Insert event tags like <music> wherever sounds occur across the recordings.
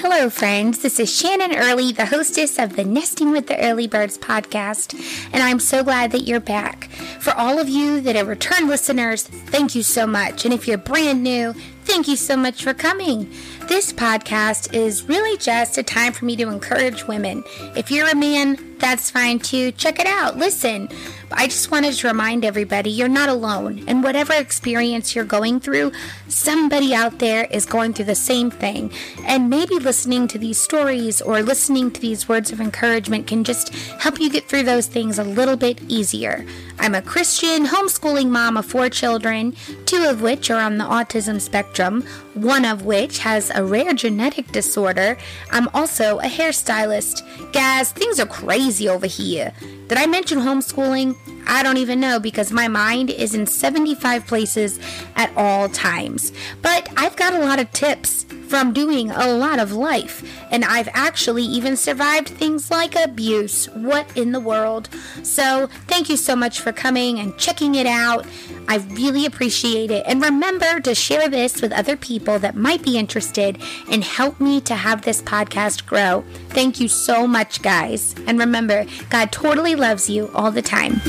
Hello, friends. This is Shannon Earley, the hostess of the Nesting with the Earley Birds podcast, and I'm so glad that you're back. For all of you that are return listeners, thank you so much. And if you're brand new, thank you so much for coming. This podcast is really just a time for me to encourage women. If you're a man, that's fine too. Check it out, listen. I just wanted to remind everybody you're not alone. And whatever experience you're going through, somebody out there is going through the same thing. And maybe listening to these stories or listening to these words of encouragement can just help you get through those things a little bit easier. I'm a Christian homeschooling mom of four children, two of which are on the autism spectrum, one of which has a rare genetic disorder. I'm also a hairstylist. Guys, things are crazy over here. Did I mention homeschooling? I don't even know because my mind is in 75 places at all times. But I've got a lot of tips from doing a lot of life, and I've actually even survived things like abuse. What in the world? So, thank you so much for coming and checking it out. I really appreciate it. And remember to share this with other people that might be interested and help me to have this podcast grow. Thank you so much, guys. And remember, God totally loves you all the time.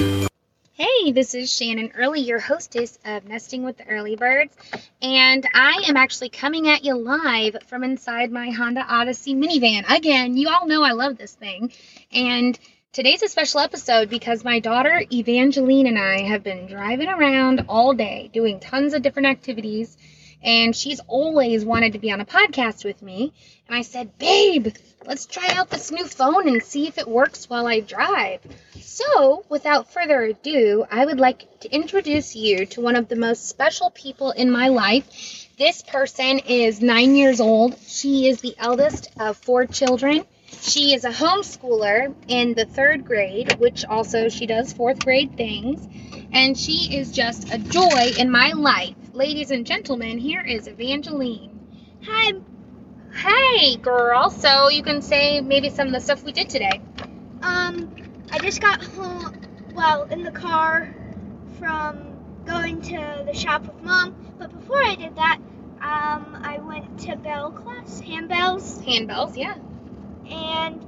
Hey, this is Shannon Earley, your hostess of Nesting with the Earley Birds, and I am actually coming at you live from inside my Honda Odyssey minivan. Again, you all know I love this thing, and today's a special episode because my daughter Evangeline and I have been driving around all day doing tons of different activities, and she's always wanted to be on a podcast with me. And I said, Babe, let's try out this new phone and see if it works while I drive. So, without further ado, I would like to introduce you to one of the most special people in my life. This person is nine years old. She is the eldest of four children. She is a homeschooler in the third grade, which also she does fourth grade things. And she is just a joy in my life. Ladies and gentlemen, here is Evangeline. Hi. Hey, girl. So you can say maybe some of the stuff we did today. Um, I just got home, well, in the car from going to the shop with mom. But before I did that, um, I went to bell class, handbells. Handbells, yeah. And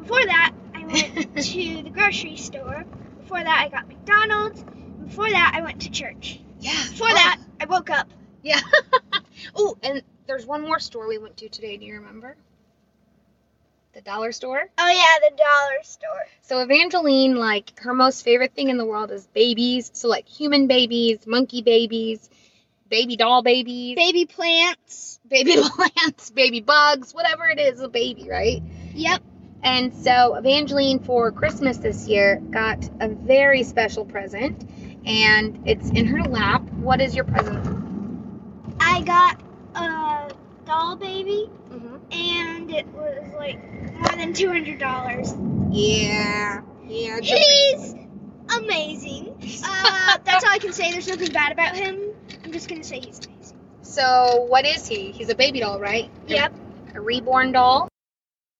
before that, I went <laughs> to the grocery store. Before that, I got McDonald's. Before that, I went to church. Yeah. Before that, oh. I woke up. Yeah. <laughs> oh, and there's one more store we went to today. Do you remember? The dollar store. Oh yeah, the dollar store. So Evangeline, like her most favorite thing in the world is babies. So like human babies, monkey babies, baby doll babies, Baby plants. baby <laughs> plants, baby bugs, whatever it is, a baby, right? Yep. And so Evangeline for Christmas this year got a very special present and it's in her lap. What is your present? I got a doll baby, Mm-hmm. and it was like more than two hundred dollars. Yeah. Yeah. He's amazing. Uh, <laughs> that's all I can say. There's nothing bad about him. I'm just gonna say he's amazing. So what is he? He's a baby doll, right? Yep. A reborn doll.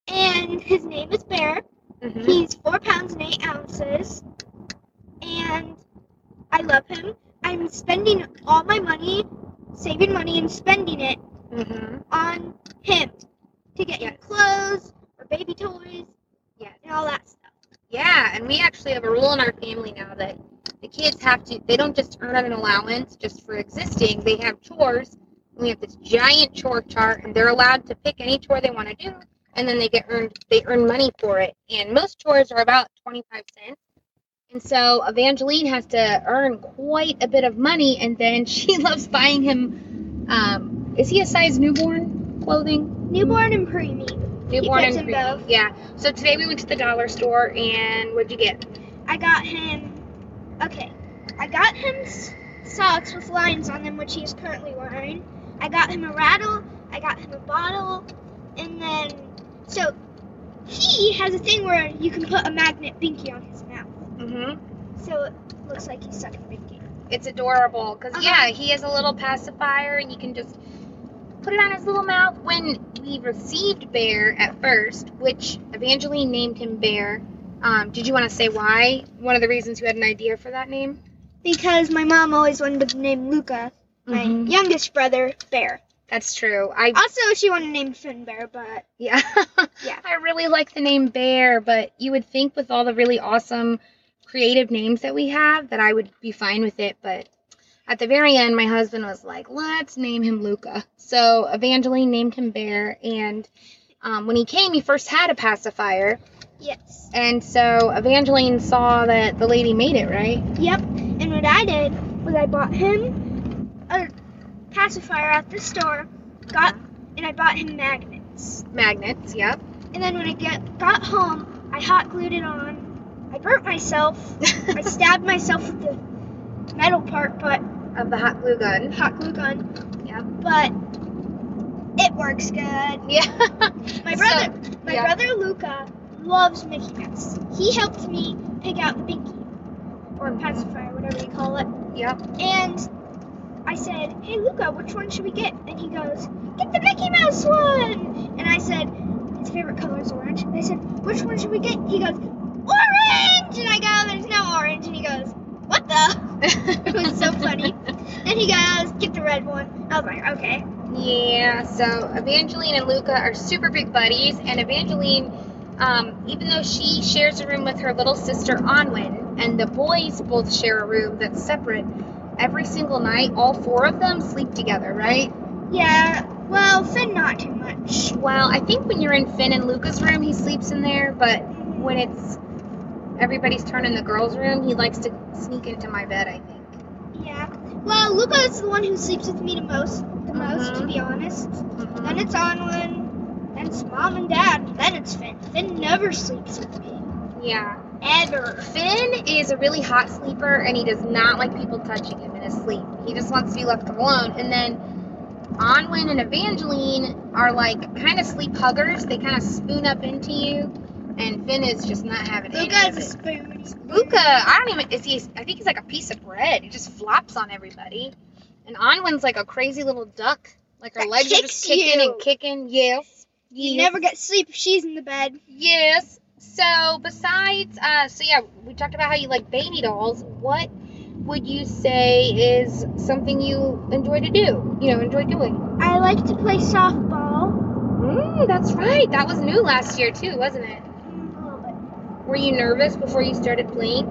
And his name is Bear. Mm-hmm. He's four pounds and eight ounces. And I love him. I'm spending all my money, saving money and spending it Mm-hmm. on him to get him clothes or baby toys Yes. and all that stuff. Yeah, and we actually have a rule in our family now that the kids have to, they don't just earn an allowance just for existing, they have chores. And we have this giant chore chart, and they're allowed to pick any chore they want to do, and then they get earned, they earn money for it. And most chores are about 25 cents. And so Evangeline has to earn quite a bit of money, and then <laughs> she loves buying him, um, is he a size newborn clothing? Newborn and preemie. Newborn and preemie. both. Yeah. So today we went to the dollar store, and what'd you get? I got him. Okay, I got him socks with lines on them, which he is currently wearing. I got him a rattle. I got him a bottle, and then so he has a thing where you can put a magnet binky on his mouth, Mm-hmm. so it looks like he's sucking binky. It's adorable because Uh-huh. yeah, he has a little pacifier, and you can just put it on his little mouth. When we received Bear at first, which Evangeline named him Bear, um, did you want to say why? One of the reasons you had an idea for that name? Because my mom always wanted to name Luca, my Mhm. youngest brother, Bear. That's true. I Also, she wanted to name Finn Bear, but yeah. <laughs> Yeah. I really like the name Bear, but you would think with all the really awesome creative names that we have that I would be fine with it, but at the very end my husband was like, "Let's name him Luca." So Evangeline named him Bear and um, when he came, he first had a pacifier, yes. and so Evangeline saw that the lady made it, right? Yep. And what I did was I bought him a pacifier at the store, got, and I bought him magnets. Magnets, yep. And then when I get got home, I hot glued it on. I burnt myself. I <laughs> stabbed myself with the metal part, but of the hot glue gun. hot glue gun. Yeah. But it works good. Yeah. My So- brother, my yeah. brother Luca loves Mickey Mouse. He helped me pick out the binky or pacifier, whatever you call it. Yep. And I said, "Hey Luca, which one should we get?" And he goes, "Get the Mickey Mouse one." And I said, "His favorite color is orange." And I said, "Which one should we get?" He goes, "Orange." And I go, "There's no orange." And he goes, "What the?" <laughs> it was so funny. And he goes, "Get the red one." I was like, "Okay." Yeah, so Evangeline and Luca are super big buddies, and Evangeline, um, even though she shares a room with her little sister Anwen, and the boys both share a room that's separate, every single night, all four of them sleep together, right? Yeah. Well, Finn, not too much. Well, I think when you're in Finn and Luca's room, he sleeps in there, but when it's everybody's turn in the girls' room, he likes to sneak into my bed, I think. Yeah. Well, Luca is the one who sleeps with me the most. The most, to Mhm. be honest. Mhm. Then it's Anwen. Then it's mom and dad. Then it's Finn. Finn never sleeps with me. Yeah. Ever. Finn is a really hot sleeper and he does not like people touching him in his sleep. He just wants to be left alone. And then Anwen and Evangeline are like kind of sleep huggers. They kind of spoon up into you. And Finn is just not having any Luca of is a it. spoon. Luca, I don't even, is he, I think he's like a piece of bread. He just flops on everybody. And Anwen's like a crazy little duck. Like her That legs are just kicking you. and kicking. Yes. You Yes. never get sleep if she's in the bed. Yes. So besides, uh, so yeah, we talked about how you like baby dolls. What would you say is something you enjoy to do? You know, enjoy doing. I like to play softball. Mm, that's right. That was new last year too, wasn't it? Mm, a little bit. Were you nervous before you started playing?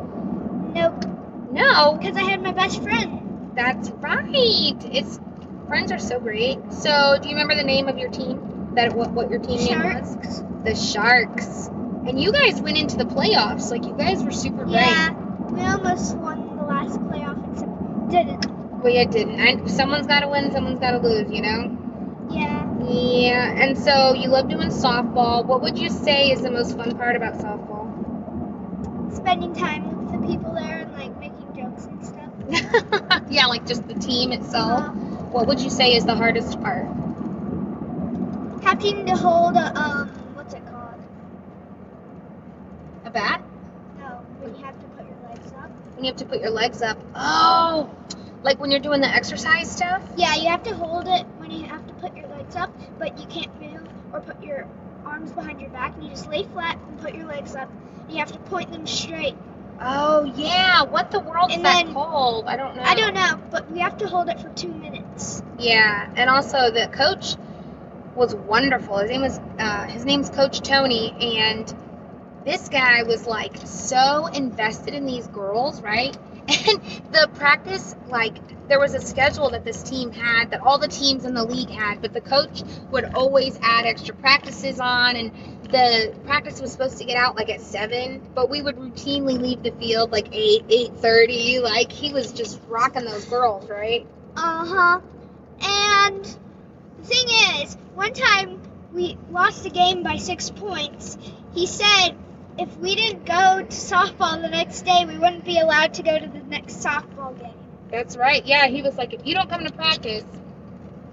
Nope. No. Because I had my best friend. That's right. It's friends are so great. So, do you remember the name of your team? That what what your team name was? Sharks. The Sharks. And you guys went into the playoffs. Like you guys were super great. Yeah. We almost won the last playoff, except didn't. Well, you didn't. Someone's got to win, someone's got to lose, you know? Yeah. Yeah. And so you love doing softball. What would you say is the most fun part about softball? Spending time with the people there and like making jokes and stuff. <laughs> yeah, like just the team itself. Uh, What would you say is the hardest part? having to hold a um, what's it called? A bat? No, when you have to put your legs up. When you have to put your legs up. Oh, like when you're doing the exercise stuff? Yeah, you have to hold it when you have to put your legs up, but you can't move or put your arms behind your back. and You just lay flat and put your legs up. You have to point them straight. Oh, yeah. What the world's And that then- called? I don't know. I don't know, but we have to hold it for two minutes. Yeah, and also the coach was wonderful. His name was uh, his name's Coach Tony, and this guy was like so invested in these girls, right? And the practice, like there was a schedule that this team had that all the teams in the league had, but the coach would always add extra practices on, and the practice was supposed to get out like at seven, but we would routinely leave the field like eight, eight thirty. Like he was just rocking those girls, right? Uh huh. And the thing is, one time we lost the game by six points. He said if we didn't go to softball the next day, we wouldn't be allowed to go to the next softball game. That's right. Yeah, he was like, if you don't come to practice,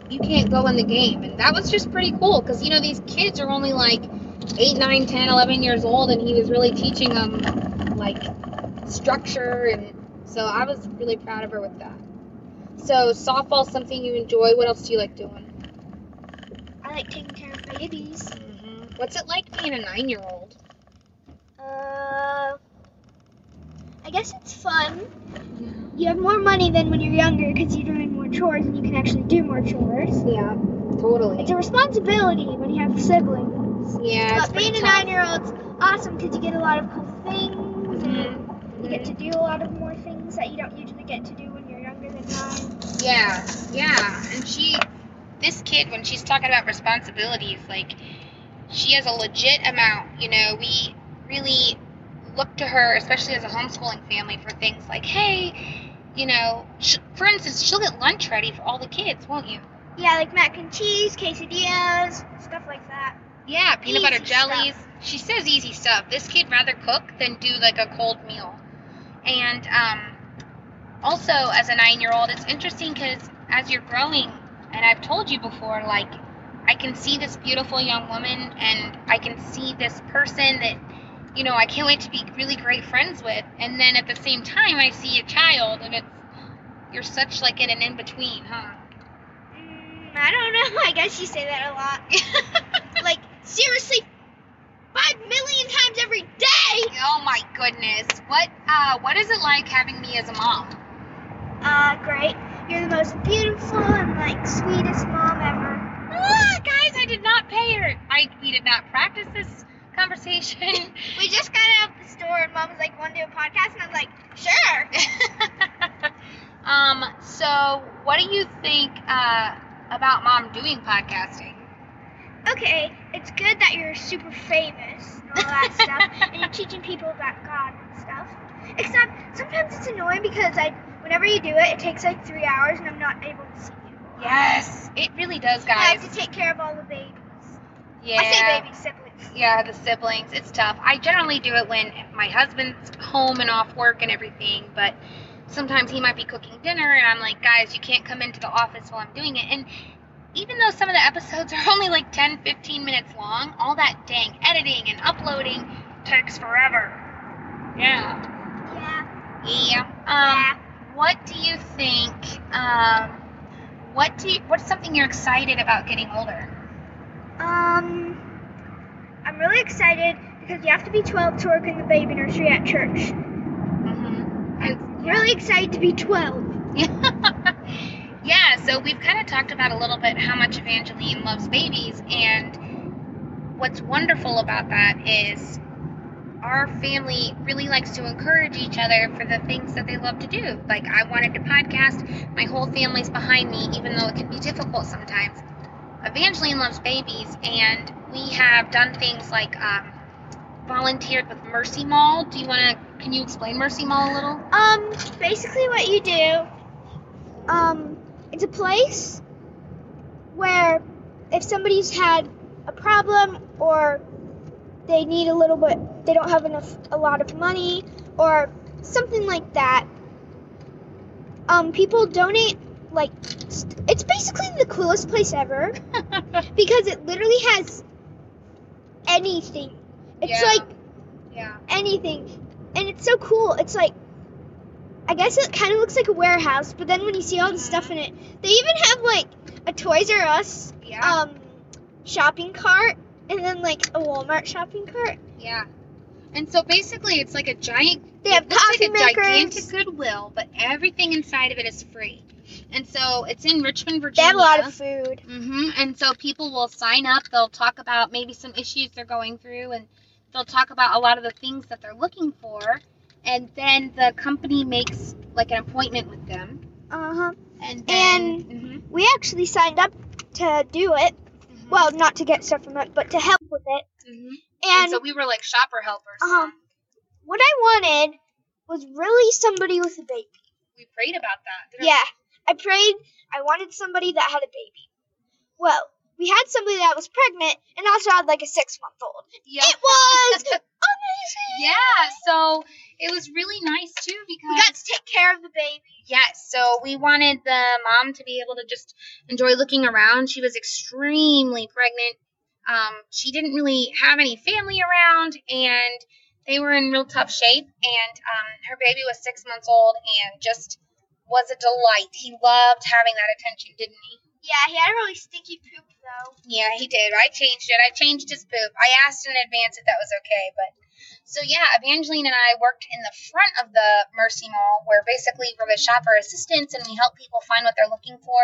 you can't go in the game. And that was just pretty cool because, you know, these kids are only like 8, 9, 10, 11 years old, and he was really teaching them like structure. And so I was really proud of her with that. So, softball's something you enjoy. What else do you like doing? I like taking care of my babies. hmm What's it like being a nine year old? I guess it's fun. You have more money than when you're younger because you're doing more chores and you can actually do more chores. Yeah. Totally. It's a responsibility when you have siblings. yeah, it's but being a tough. nine-year-old's awesome because you get a lot of cool things and Mhm. you get to do a lot of more things that you don't usually get to do when you're younger than nine. Yeah, yeah. And she, this kid, when she's talking about responsibilities, like, she has a legit amount. You know, we really look to her, especially as a homeschooling family, for things like, hey, you know, sh- for instance, she'll get lunch ready for all the kids, won't you? Yeah, like mac and cheese, quesadillas, stuff like that. Yeah, peanut butter jellies. stuff. She says easy stuff. This kid rather cook than do like a cold meal. And um, also, as a nine-year-old, it's interesting because as you're growing, and I've told you before, like I can see this beautiful young woman, and I can see this person that you know I can't wait to be really great friends with. And then at the same time, I see a child, and it's you're such like in an in between, huh? Mm, I don't know. <laughs> I guess you say that a lot. <laughs> like seriously, five million times every day. Oh my goodness. What uh what is it like having me as a mom? Uh, great. You're the most beautiful and like sweetest mom ever. Ah, guys, I did not pay her. I we did not practice this conversation. <laughs> We just got out of the store and mom was like, "Want to do a podcast?" And I was like, "Sure." <laughs> um, so what do you think uh about mom doing podcasting? Okay, it's good that you're super famous and all that <laughs> stuff, and you're teaching people about God and stuff. Except sometimes it's annoying because I, whenever you do it, it takes like three hours, and I'm not able to see you. Yes, it really does, guys. I have to take care of all the babies. yeah. I say babies, siblings. Yeah, the siblings. It's tough. I generally do it when my husband's home and off work and everything, but sometimes he might be cooking dinner and I'm like, guys, you can't come into the office while I'm doing it. And even though some of the episodes are <laughs> only like 10, 15 minutes long, all that dang editing and uploading takes forever. Yeah. Yeah. Yeah. Um, yeah. what do you think? Um, what do you, what's something you're excited about getting older? Um, I'm really excited because you have to be 12 to work in the baby nursery at church. Mm-hmm. I'm really excited to be 12. <laughs> yeah, so we've kind of talked about a little bit how much Evangeline loves babies, and what's wonderful about that is our family really likes to encourage each other for the things that they love to do. Like, I wanted to podcast, my whole family's behind me, even though it can be difficult sometimes. Evangeline loves babies, and we have done things like um, volunteered with Mercy Mall. Do you want to? Can you explain Mercy Mall a little? Um, basically what you do, um, it's a place where if somebody's had a problem or they need a little bit, they don't have enough, a lot of money or something like that, um, people donate, like, st- it's basically the coolest place ever <laughs> because it literally has anything. It's Yeah. like yeah. anything. And it's so cool. It's like I guess it kind of looks like a warehouse, but then when you see all the stuff in it, they even have like a Toys R Us Yeah. um shopping cart and then like a Walmart shopping cart. Yeah. And so basically, it's like a giant. They have it looks coffee like a makers. gigantic Goodwill, but everything inside of it is free. And so it's in Richmond, Virginia. They have a lot of food. hmm And so people will sign up. They'll talk about maybe some issues they're going through, and they'll talk about a lot of the things that they're looking for. And then the company makes like an appointment with them. Uh huh. And then, And- Mhm, We actually signed up to do it. mhm, Well, not to get stuff from it, but to help with it. mhm. And so we were like shopper helpers. um, what I wanted was really somebody with a baby. we prayed about that. Yeah, I prayed. I wanted somebody that had a baby. Well, we had somebody that was pregnant and also had like a six month old. Yeah. It was <laughs> amazing. Yeah, so it was really nice too because We got to take care of the baby. yes, so we wanted the mom to be able to just enjoy looking around. She was extremely pregnant. Um, she didn't really have any family around, and they were in real tough shape. And um, her baby was six months old, and just was a delight. He loved having that attention, didn't he? Yeah, he had a really stinky poop though. Yeah, he did. I changed it. I changed his poop. I asked in advance if that was okay, but so yeah, Evangeline and I worked in the front of the Mercy Mall, where basically we're the shopper assistants and we help people find what they're looking for.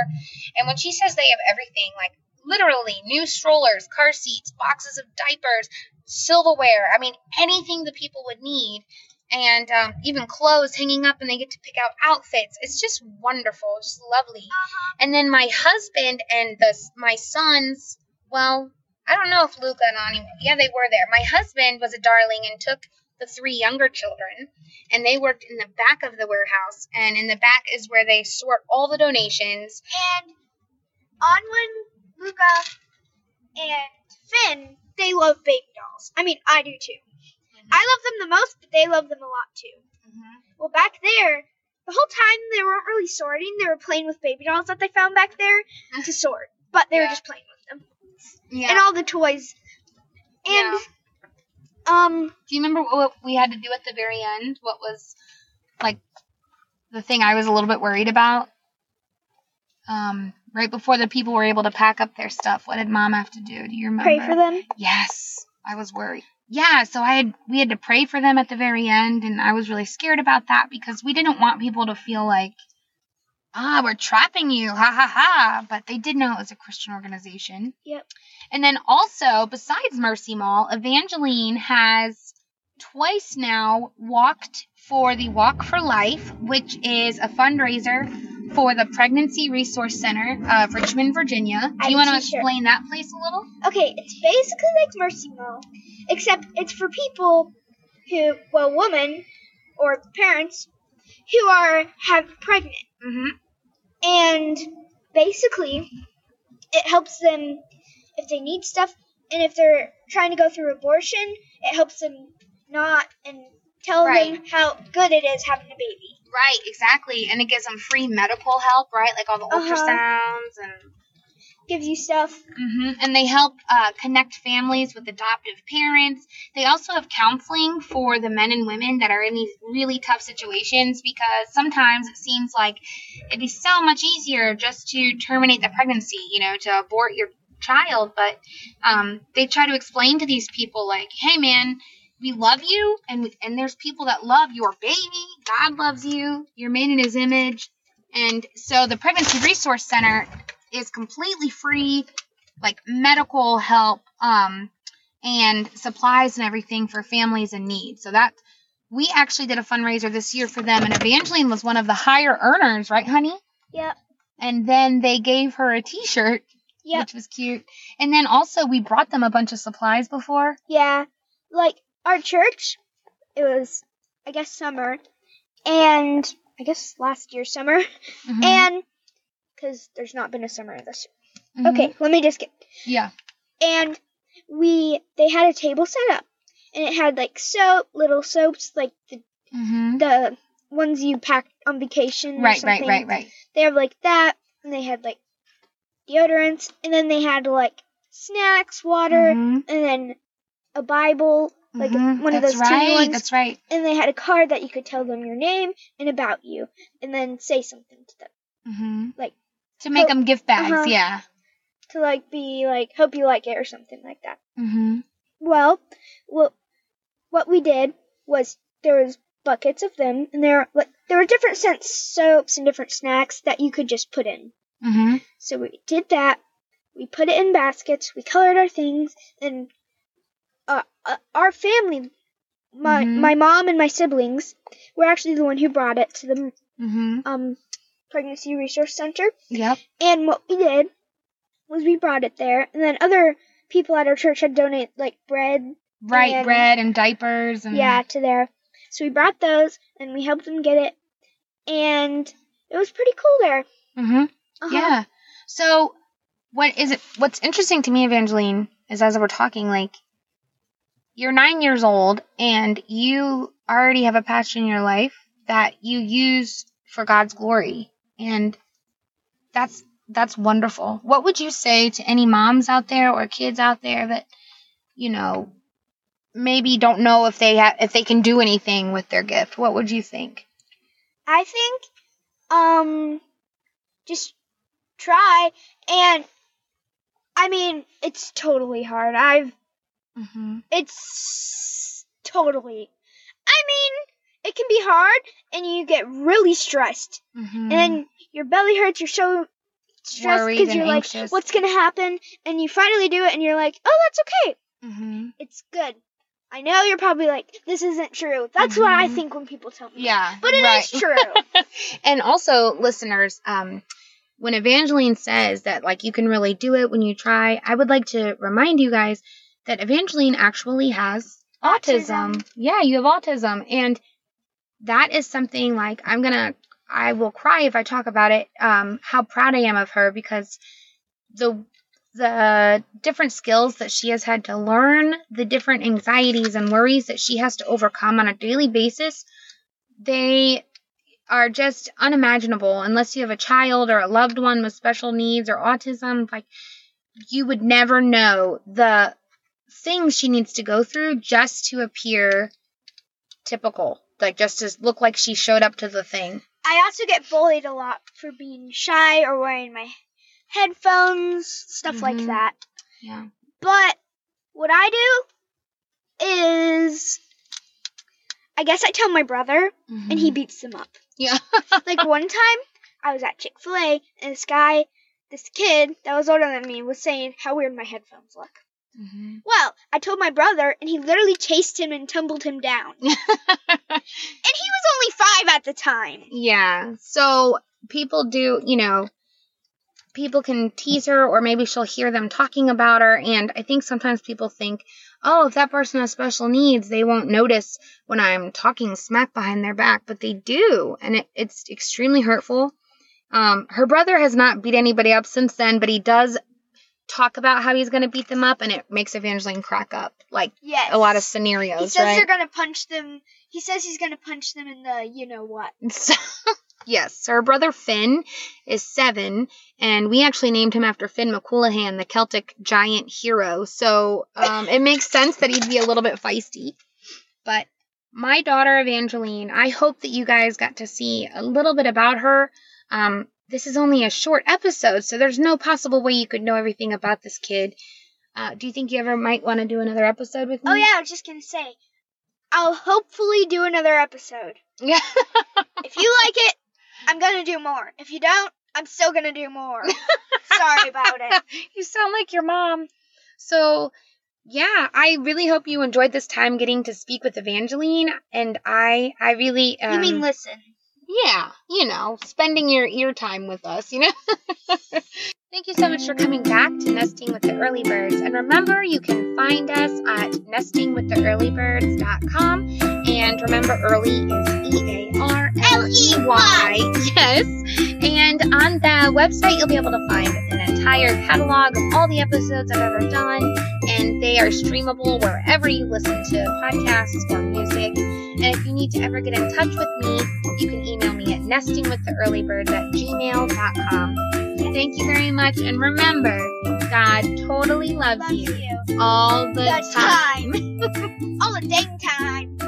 And when she says they have everything, like literally new strollers, car seats, boxes of diapers, silverware. I mean, anything the people would need. And um, even clothes hanging up, and they get to pick out outfits. It's just wonderful, just lovely. Uh-huh. And then my husband and the my sons, well, I don't know if Luca and Ani, yeah, they were there. My husband was a darling and took the three younger children, and they worked in the back of the warehouse. And in the back is where they sort all the donations. And Anwen, Luca, and Finn, they love baby dolls. I mean, I do too. I love them the most, but they love them a lot too. Well, back there, the whole time they weren't really sorting. They were playing with baby dolls that they found back there <laughs> to sort. But they were just playing with them. Yeah. And all the toys. And, um, Do you remember what we had to do at the very end? What was like the thing I was a little bit worried about? Um, right before the people were able to pack up their stuff, what did mom have to do? Do you remember? pray for them. Yes, I was worried. Yeah, so I had we had to pray for them at the very end, and I was really scared about that because we didn't want people to feel like, ah, we're trapping you, ha ha ha. But they did know it was a Christian organization. Yep. And then also, besides Mercy Mall, Evangeline has twice now walked for the Walk for Life, which is a fundraiser for the Pregnancy Resource Center of Richmond, Virginia. Do I you want to explain that place a little? Okay, it's basically like Mercy Mall, except it's for people who, well, women or parents who are have pregnant, Mm-hmm. and basically it helps them if they need stuff, and if they're trying to go through abortion, it helps them not and tell them how good it is having a baby. Right, exactly. And it gives them free medical help, right? Like all the Uh-huh. ultrasounds and Gives you stuff. hmm And they help uh, connect families with adoptive parents. They also have counseling for the men and women that are in these really tough situations because sometimes it seems like it'd be so much easier just to terminate the pregnancy, you know, to abort your child. But um, they try to explain to these people, like, hey, man, we love you, and and there's people that love your baby. God loves you. You're made in His image, and so the Pregnancy Resource Center is completely free, like medical help, um, and supplies and everything for families in need. So that we actually did a fundraiser this year for them, and Evangeline was one of the higher earners, right, honey? Yep. And then they gave her a T-shirt, Yep. which was cute. And then also we brought them a bunch of supplies before. Yeah, like our church, it was, I guess, summer, and I guess last year summer, Mhm. and because there's not been a summer this year. Mhm. Okay, let me just get. Yeah. And we, they had a table set up, and it had like soap, little soaps, like the Mm-hmm. the ones you pack on vacation. Right, right, something. right, right. They have like that, and they had like deodorants, and then they had like snacks, water, Mhm. and then a Bible, like Mhm. one of That's those tiny right. ones. That's right. and they had a card that you could tell them your name and about you, and then say something to them Mm-hmm. Like, to make oh, them gift bags. uh-huh. Yeah. to like be like hope you like it or something like that. Mm-hmm. Well, what what we did was there was buckets of them, and there like there were different scent soaps and different snacks that you could just put in. Mm-hmm. So we did that. We put it in baskets. We colored our things, and uh, uh, our family, my Mhm. my mom and my siblings, were actually the one who brought it to the Mm-hmm. um pregnancy resource center. Yep. And what we did was we brought it there, and then other people at our church had donated like bread, Right. And- bread and diapers and yeah, to there. So we brought those, and we helped them get it, and it was pretty cool there. Mm-hmm. Uh-huh. Yeah. So, what is it? What's interesting to me, Evangeline, is as we're talking, like, you're nine years old and you already have a passion in your life that you use for God's glory, and that's that's wonderful. What would you say to any moms out there or kids out there that, you know, maybe don't know if they ha- if they can do anything with their gift? What would you think? I think, um, just try, and I mean, it's totally hard. I've, Mm-hmm. it's totally, I mean, it can be hard, and you get really stressed, Mm-hmm. and your belly hurts. You're so stressed because you're anxious. like, what's gonna happen? And you finally do it, and you're like, oh, that's okay. Mm-hmm. It's good. I know you're probably like, this isn't true. That's what I Mhm. think when people tell me. Yeah, But it is right. true. <laughs> and also, listeners, um, when Evangeline says that like you can really do it when you try, I would like to remind you guys that Evangeline actually has autism. Autism. Yeah, you have autism, and that is something like I'm gonna. I will cry if I talk about it. Um, how proud I am of her because the the different skills that she has had to learn, the different anxieties and worries that she has to overcome on a daily basis, they are just unimaginable unless you have a child or a loved one with special needs or autism. Like, you would never know the things she needs to go through just to appear typical. Like, just to look like she showed up to the thing. I also get bullied a lot for being shy or wearing my headphones, stuff like Mhm. that. Yeah. But what I do is, I guess I tell my brother, and he beats them up. Yeah. <laughs> like one time, I was at Chick Fil A, and this guy, this kid that was older than me, was saying how weird my headphones look. Hmm Well, I told my brother, and he literally chased him and tumbled him down. <laughs> And he was only five at the time. Yeah. So people do, you know, people can tease her or maybe she'll hear them talking about her. And I think sometimes people think, oh, if that person has special needs, they won't notice when I'm talking smack behind their back, but they do. And it, it's extremely hurtful. Um, her brother has not beat anybody up since then, but he does talk about how he's going to beat them up, and it makes Evangeline crack up. Like Yes. a lot of scenarios, He says right? they're gonna punch them. He says he's gonna punch them in the you know what. <laughs> So, yes, so her brother Finn is seven, and we actually named him after Finn McCoolahan, the Celtic giant hero. So um, it makes sense that he'd be a little bit feisty. But my daughter Evangeline, I hope that you guys got to see a little bit about her. Um, this is only a short episode, so there's no possible way you could know everything about this kid. Uh, do you think you ever might want to do another episode with me? Oh yeah, I was just gonna say. I'll hopefully do another episode. yeah. <laughs> If you like it, I'm gonna do more. If you don't, I'm still gonna do more. <laughs> Sorry about it. <laughs> you sound like your mom. So, yeah, I really hope you enjoyed this time getting to speak with Evangeline, and I, I really, um, you mean listen? Yeah, you know, spending your ear time with us, you know. <laughs> Thank you so much for coming back to Nesting with the Earley Birds, and remember, you can find us at nestingwiththeearleybirds.com, and remember, early is E A R L E Y. Yes. And on the website, you'll be able to find an entire catalog of all the episodes I've ever done, and they are streamable wherever you listen to podcasts or music. And if you need to ever get in touch with me, you can email me at nestingwiththeearleybirds at gmail.com. Thank you very much, and remember, God totally loves Love you you. all the The time. time. <laughs> All the dang time.